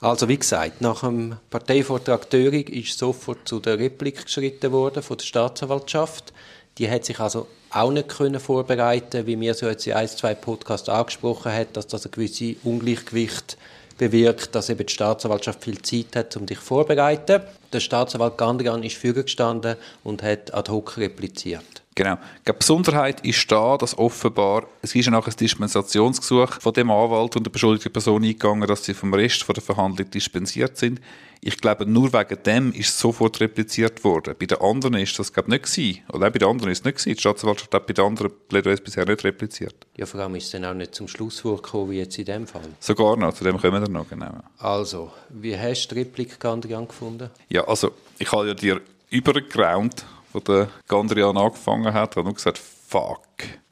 Also wie gesagt, nach dem Parteivortrag Dörig ist sofort zu der Replik geschritten worden von der Staatsanwaltschaft. Die hat sich also auch nicht können vorbereiten, wie mir so jetzt in ein, zwei Podcasts angesprochen hat, dass das ein gewisses Ungleichgewicht bewirkt, dass eben die Staatsanwaltschaft viel Zeit hat, um dich vorzubereiten. Der Staatsanwalt Gandrian ist vorgestanden und hat ad hoc repliziert. Genau. Die Besonderheit ist da, dass offenbar, es ist ja nachher ein Dispensationsgesuch von dem Anwalt und der beschuldigten Person eingegangen, dass sie vom Rest von der Verhandlung dispensiert sind. Ich glaube, nur wegen dem ist sofort repliziert worden. Bei den anderen ist das, glaube ich, nicht gewesen. Oder auch bei den anderen ist es nicht gewesen. Die Staatsanwaltschaft hat bei den anderen Plädoyers bisher nicht repliziert. Ja, vor allem ist es dann auch nicht zum Schlusswort gekommen, wie jetzt in dem Fall. Sogar noch, zu dem kommen wir noch, genau. Also, wie hast du die Replik gefunden? Ja, also, ich habe ja dir übergeraunt, wo der Gandrian angefangen hat, habe nur gesagt, fuck,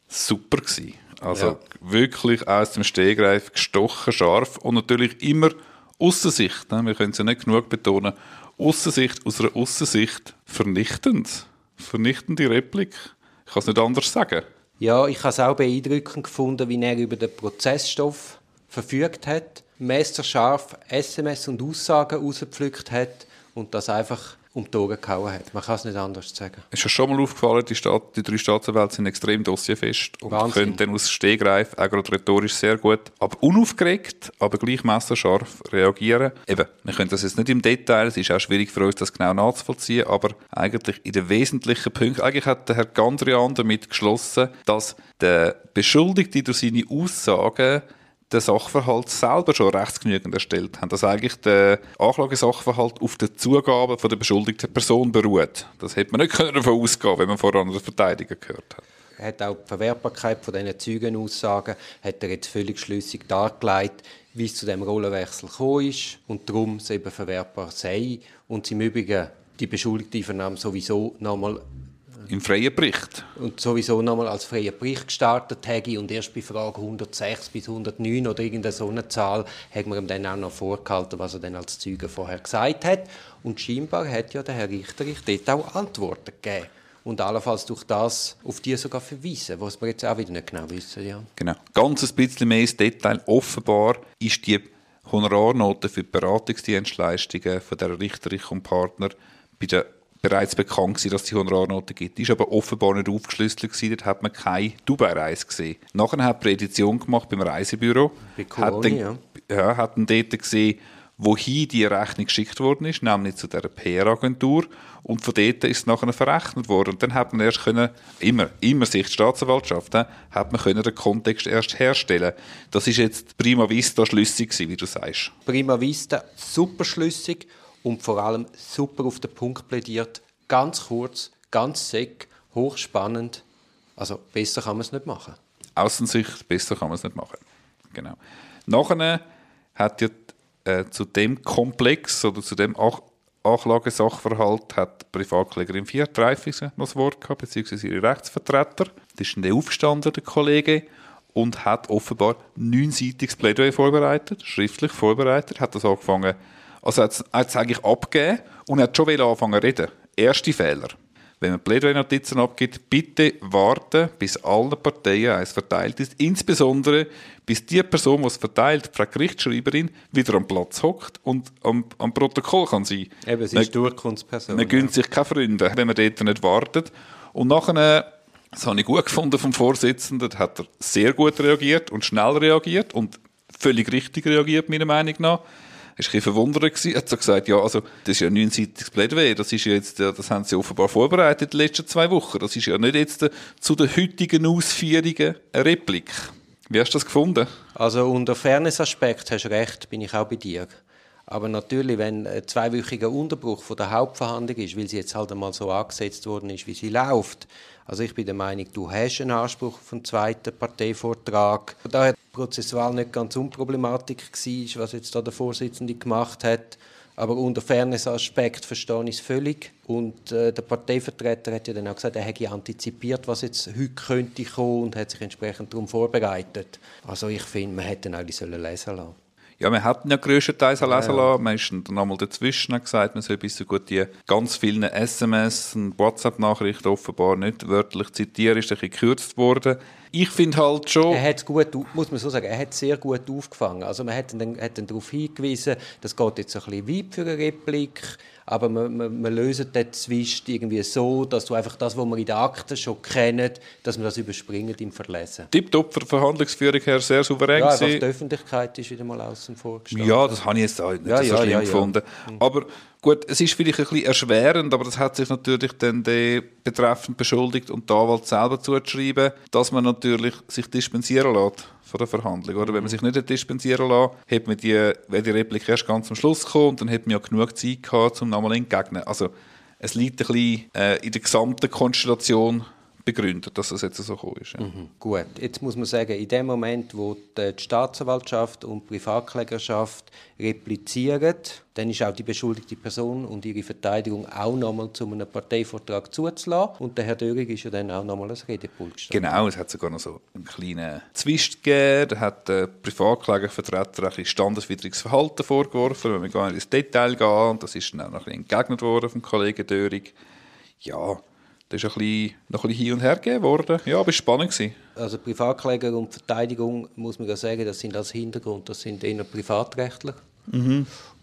super gewesen. Also Ja. wirklich aus dem Stehgreif gestochen, scharf und natürlich immer Aussensicht. Ne? Wir können es ja nicht genug betonen. Aussensicht, aus einer Aussensicht vernichtend. Vernichtende Replik. Ich kann es nicht anders sagen. Ja, ich habe es auch beeindruckend gefunden, wie er über den Prozessstoff verfügt hat, messerscharf SMS und Aussagen rausgepflückt hat und das einfach um die Ohren gehauen hat. Man kann es nicht anders sagen. Ist ja schon mal aufgefallen, die, Staat, die drei Staatsanwälte sind extrem dossierfest und Wahnsinn. können dann aus Stehgreif, auch gerade rhetorisch sehr gut, aber unaufgeregt, aber gleich messerscharf reagieren. Eben, wir können das jetzt nicht im Detail, es ist auch schwierig für uns, das genau nachzuvollziehen, aber eigentlich in den wesentlichen Punkten, eigentlich hat der Herr Gandrian damit geschlossen, dass der Beschuldigte durch seine Aussagen den Sachverhalt selber schon rechtsgenügend erstellt haben, dass eigentlich der Anklagesachverhalt auf den Zugaben von der beschuldigten Person beruht. Das hätte man nicht können davon ausgehen, wenn man voran den Verteidiger gehört hat. Hat auch die Verwertbarkeit von diesen Zeugenaussagen hat er jetzt völlig schlüssig dargelegt, wie es zu dem Rollenwechsel gekommen ist und darum es eben verwertbar sei und im Übrigen die beschuldigte Vernahme sowieso nochmal Im freien Bericht. und sowieso nochmal als freier Bericht gestartet hätte und erst bei Frage 106 bis 109 oder irgendeine so eine Zahl hat man ihm dann auch noch vorgehalten, was er dann als Zeuge vorher gesagt hat. Und scheinbar hat ja der Herr Richterich dort auch Antworten gegeben. Und allenfalls durch das auf die sogar verweisen, was wir jetzt auch wieder nicht genau wissen. Ja. Genau. Ganz ein bisschen mehr ins Detail. Offenbar ist die Honorarnote für die Beratungsdienstleistungen von der Richterich und Partner bei der bereits bekannt gewesen, dass es die Honorarnote gibt. Die ist aber offenbar nicht aufgeschlüsselt gewesen. Dort hat man keine Dubai-Reise gesehen. Nachher hat die Edition gemacht beim Reisebüro. Bei hat Coloni, dann, ja. hat dann dort gesehen, wohin die Rechnung geschickt worden ist, nämlich zu der PR-Agentur. Und von dort ist es nachher verrechnet worden. Und dann hat man erst können, immer, immer sich die Staatsanwaltschaft, hat man können den Kontext erst herstellen. Das ist jetzt prima vista schlüssig gewesen, wie du sagst. Prima Vista, super schlüssig und vor allem super auf den Punkt plädiert. Ganz kurz, ganz seck, hochspannend. Also besser kann man es nicht machen. Außensicht, besser kann man es nicht machen. Genau. Nachher hat ja äh, zu dem Komplex oder zu dem Ach Anklagesachverhalt hat die Privatklägerin Viertreifis noch das Wort gehabt, beziehungsweise ihre Rechtsvertreter. Da ist dann aufgestanden, Kollege, und hat offenbar neunseitiges Plädoyer vorbereitet, schriftlich vorbereitet, hat das angefangen, also hat es eigentlich abgegeben und hat schon anfangen zu reden. Erste Fehler. Wenn man Plädoyer-Notizen abgibt, bitte warten, bis alle Parteien eins verteilt ist. Insbesondere, bis die Person, die es verteilt, die Frau Gerichtsschreiberin, wieder am Platz hockt und am, am Protokoll kann sein. Eben, es Man- ist Durchkunftsperson. man gönnt sich keine Freunde, wenn man dort nicht wartet. Und nachher, das habe ich gut gefunden vom Vorsitzenden, hat er sehr gut reagiert und schnell reagiert und völlig richtig reagiert, meiner Meinung nach. War ein verwundert. gewesen. Er hat so gesagt, ja, also, das ist ja ein neunseitiges Plädoyer. Das ist ja jetzt, äh, das haben sie offenbar vorbereitet die letzten zwei Wochen. Das ist ja nicht jetzt äh, zu den heutigen Ausführungen eine Replik. Wie hast du das gefunden? Also unter Fairness-Aspekt hast du recht, bin ich auch bei dir. Aber natürlich, wenn ein zweiwöchiger Unterbruch von der Hauptverhandlung ist, weil sie jetzt halt einmal so angesetzt worden ist, wie sie läuft. Also ich bin der Meinung, du hast einen Anspruch auf einen zweiten Parteivortrag. Da hat prozessual nicht ganz Unproblematik gewesen, was jetzt da der Vorsitzende gemacht hat. Aber unter Fairness-Aspekt verstehe ich es völlig. Und äh, der Parteivertreter hat ja dann auch gesagt, er hätte antizipiert, was jetzt heute könnte kommen und hat sich entsprechend darauf vorbereitet. Also ich finde, man hätte ihn eigentlich sollen lesen lassen. Ja, wir hatten ja grösstenteils auch lesen lassen. Man ist dann einmal dazwischen gesagt, man soll bis so gut die ganz vielen SMS und WhatsApp-Nachrichten offenbar nicht wörtlich zitieren, ist ein bisschen gekürzt worden. Ich finde halt schon... Er hat gut, muss man so sagen, er hat sehr gut aufgefangen. Also man hat dann, hat dann darauf hingewiesen, das geht jetzt ein bisschen weit für eine Replik, aber wir, wir, wir lösen den Zwist irgendwie so, dass du einfach das, was wir in den Akten schon kennen, dass wir das überspringen im Verlesen. Tipptopp für Verhandlungsführung her sehr souverän ja, einfach die Öffentlichkeit ist wieder mal außen vor gestanden. Ja, das habe ich jetzt auch nicht Ja, so ja, schlimm ja, ja. gefunden. Aber gut, es ist vielleicht ein bisschen erschwerend, aber das hat sich natürlich dann der betreffend beschuldigt und der Anwalt selber zugeschrieben, dass man natürlich sich dispensieren lässt von der Verhandlung. Oder? Wenn man sich nicht dispensieren lässt, hat man die, wäre die Replik erst ganz am Schluss und dann hat man ja genug Zeit gehabt, um nochmal entgegnen. Also es liegt ein bisschen äh, in der gesamten Konstellation begründet, dass das jetzt so gekommen ist. Ja. Mhm. Gut, jetzt muss man sagen, in dem Moment, wo die Staatsanwaltschaft und die Privatklägerschaft replizieren, dann ist auch die beschuldigte Person und ihre Verteidigung auch nochmal zu einem Parteivortrag zuzulassen. Und der Herr Döring ist ja dann auch nochmal als Redepult gestanden. Genau, es hat sogar noch so einen kleinen Zwist gegeben. Da hat der Privatklägervertreter ein bisschen standeswidriges Verhalten vorgeworfen, wenn wir gar nicht ins Detail gehen. Und das ist dann auch noch ein bisschen entgegnet worden vom Kollegen Döring. Ja, das ist ein bisschen, noch ein bisschen hin und her gegeben worden. Ja, aber es war spannend. Gewesen. Also Privatkläger und Verteidigung, muss man ja sagen, das sind als Hintergrund, das sind eher Privatrechtler.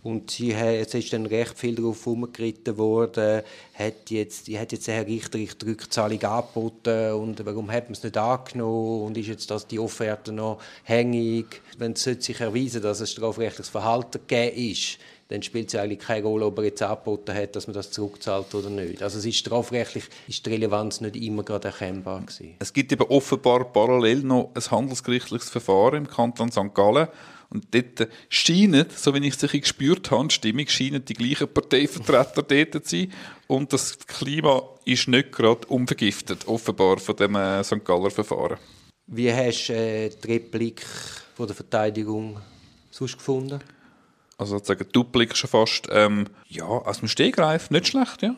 Und sie, jetzt ist dann recht viel darauf herumgeritten worden, hat jetzt, hat jetzt der Herr Richter die Rückzahlung angeboten und warum hat man es nicht angenommen und ist jetzt das die Offerte noch hängig? Wenn es sich erweisen dass es strafrechtliches Verhalten gegeben ist, dann spielt es eigentlich keine Rolle, ob er jetzt angeboten hat, dass man das zurückzahlt oder nicht. Also es ist strafrechtlich ist die Relevanz nicht immer gerade erkennbar gewesen. Es gibt eben offenbar parallel noch ein handelsgerichtliches Verfahren im Kanton St. Gallen. Und dort scheinen, so wie ich es gespürt habe, die Stimmung scheinen die gleichen Parteivertreter dort zu sein. Und das Klima ist nicht gerade unvergiftet, offenbar, von dem äh, St. Galler Verfahren. Wie hast du äh, die Replik von der Verteidigung sonst gefunden? Also sozusagen Duplik schon fast. Ähm, ja, aus dem Stegreif, nicht schlecht, ja.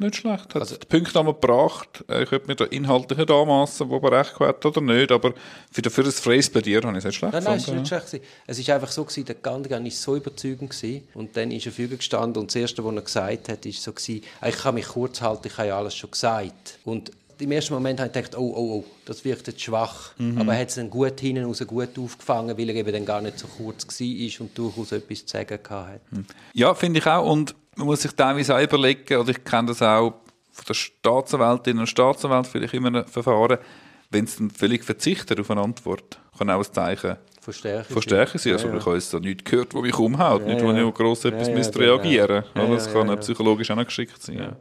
Nicht schlecht. Hat die Punkte einmal gebracht. Äh, Ich könnte mir da inhaltlich nicht anmassen, ob er recht hat oder nicht, aber für, für das freies Plädieren habe ich es nicht schlecht Nein, nein, es war nicht schlecht. Es war einfach so, gewesen, der Gandigan war so überzeugend. Gewesen. Und dann ist er vorne gestanden und das Erste, was er gesagt hat, ist so, gewesen, «Ah, ich kann mich kurz halten, ich habe ja alles schon gesagt. Und im ersten Moment habe ich gedacht, oh, oh, oh, das wirkt jetzt schwach. Aber er hat es dann gut hinten raus gut aufgefangen, weil er eben dann gar nicht so kurz war und durchaus etwas zu sagen hatte. Ja, finde ich auch. Und man muss sich teilweise auch überlegen, oder ich kenne das auch von der Staatsanwältin und Staatsanwalt vielleicht in einem Verfahren, wenn sie dann völlig verzichten auf eine Antwort, kann auch ein Zeichen Von Stärke. von Stärke sein. Also Ja, ja. ich habe jetzt da nichts gehört, was mich umhaut, nicht, wo ja. ich gross etwas Ja, ja, müsste genau. reagieren Ja? Das ja, kann ja, ja. psychologisch auch noch geschickt sein.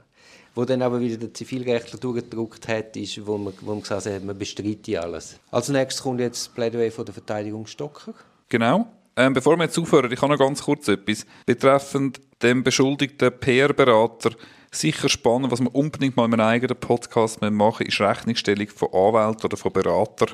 Wo dann aber wieder der Zivilrechtler durchgedruckt hat, ist, wo man, wo man gesagt hat, man bestreitet alles. Als nächstes kommt jetzt das Plädoyer von der Verteidigung Stocker. Genau. Ähm, bevor wir jetzt aufhören, ich habe noch ganz kurz etwas. Betreffend dem beschuldigten PR-Berater, sicher spannend, was wir unbedingt mal in einem eigenen Podcast machen müssen, ist Rechnungsstellung von Anwälten oder von Beratern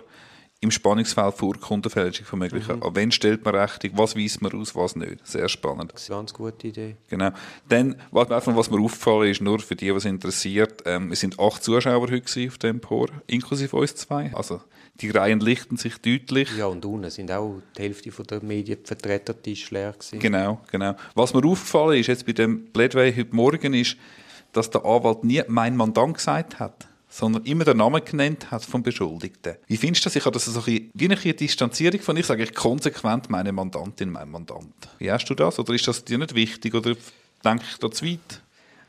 im Spannungsfeld für Urkundenfälschung von möglichen. An wen stellt man Rechnung, was weist man aus, was nicht. Sehr spannend. Das ist eine ganz gute Idee. Genau. Dann, was mir aufgefallen ist, nur für die, was interessiert, ähm, es sind acht Zuschauer heute auf dem Por, inklusive uns zwei. Also, die Reihen lichten sich deutlich. Ja, und unten sind auch die Hälfte von der Medienvertretertisch leer gewesen. Genau, genau. Was mir aufgefallen ist jetzt bei dem Plädoyer heute Morgen ist, dass der Anwalt nie mein Mandant gesagt hat, sondern immer den Namen genannt hat vom Beschuldigten. Wie findest du das? Ich habe das so ein bisschen, wie eine Distanzierung von ich sage ich konsequent meine Mandantin, mein Mandant. Wie hast du das? Oder ist das dir nicht wichtig? Oder denke ich da zu weit?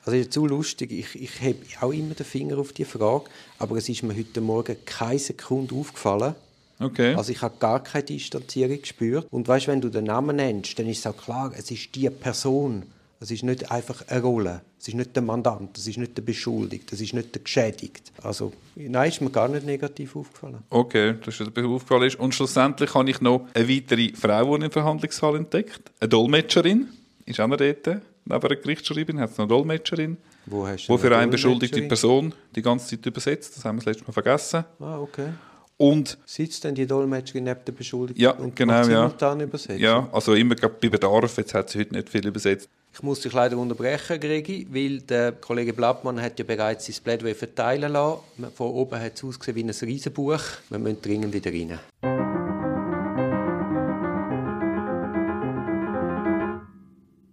Also ist zu lustig, ich, ich habe auch immer den Finger auf die Frage, aber es ist mir heute Morgen keine Sekunde aufgefallen. Okay. Also ich habe gar keine Distanzierung gespürt. Und weißt, wenn du den Namen nennst, dann ist es auch klar, es ist die Person. Es ist nicht einfach eine Rolle. Es ist nicht der Mandant, es ist nicht der Beschuldigte, es ist nicht der Geschädigte. Also nein, ist mir gar nicht negativ aufgefallen. Okay, das ist der aufgefallen ist. Und schlussendlich habe ich noch eine weitere Frau die im Verhandlungssaal entdeckt. Eine Dolmetscherin. Ist auch noch dort. Neben einer Gerichtsschreiberin hat es noch eine Dolmetscherin. Wo hast du Wo eine für eine beschuldigte? Person die ganze Zeit übersetzt. Das haben wir das letzte Mal vergessen. Ah, okay. Und Sitzt denn die Dolmetscherin neben der Beschuldigten ja, und genau, macht ja. simultan übersetzen? Ja, also immer bei Bedarf. Jetzt hat sie heute nicht viel übersetzt. Ich muss dich leider unterbrechen, Gregi, weil der Kollege Blattmann hat ja bereits sein Plädoyer verteilen lassen. Von oben hat es ausgesehen wie ein Riesenbuch. Wir müssen dringend wieder rein.